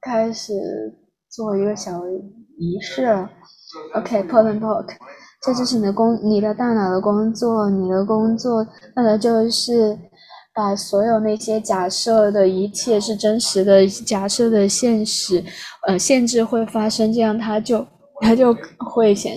开始做一个小仪式。OK，Poland Talk，这就是你的工，你的大脑的工作，你的工作，那么就是把所有那些假设的一切是真实的，假设的现实，呃，限制会发生，这样它就它就会显，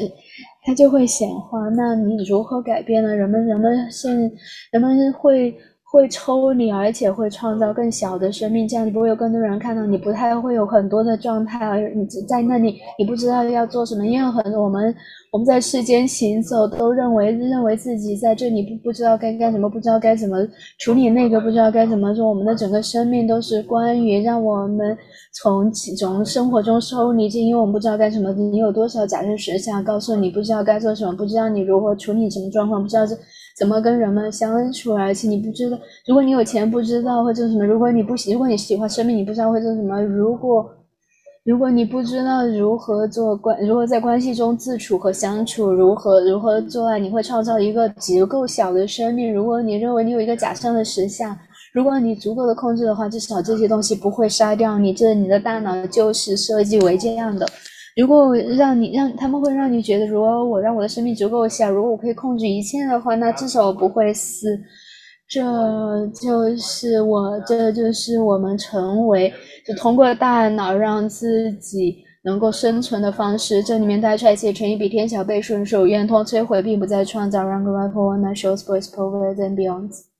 它就会显化。那你如何改变呢？人们，人们现，人们会。会抽离，而且会创造更小的生命，这样你不会有更多人看到你，不太会有很多的状态，而你在那里，你不知道要做什么，因为很多我们我们在世间行走，都认为认为自己在这里不不知道该干什么，不知道该怎么处理那个，不知道该怎么做。我们的整个生命都是关于让我们从从生活中抽离，因为我们不知道干什么。你有多少假设实相告诉你不知道该做什么，不知道你如何处理什么状况，不知道这。怎么跟人们相处？而且你不知道，如果你有钱，不知道会做什么；如果你不喜，如果你喜欢生命，你不知道会做什么。如果，如果你不知道如何做关，如何在关系中自处和相处，如何如何做爱，你会创造一个足够小的生命。如果你认为你有一个假象的实相，如果你足够的控制的话，至少这些东西不会杀掉你。这你的大脑就是设计为这样的。如果让你让他们会让你觉得，如果我让我的生命足够小，如果我可以控制一切的话，那至少我不会死。这就是我，这就是我们成为，就通过大脑让自己能够生存的方式。这里面带出来一切乘以比天小倍顺手，圆通摧毁，并不再创造。让 g r a p p l e one shows boys, p o v e r and beyond.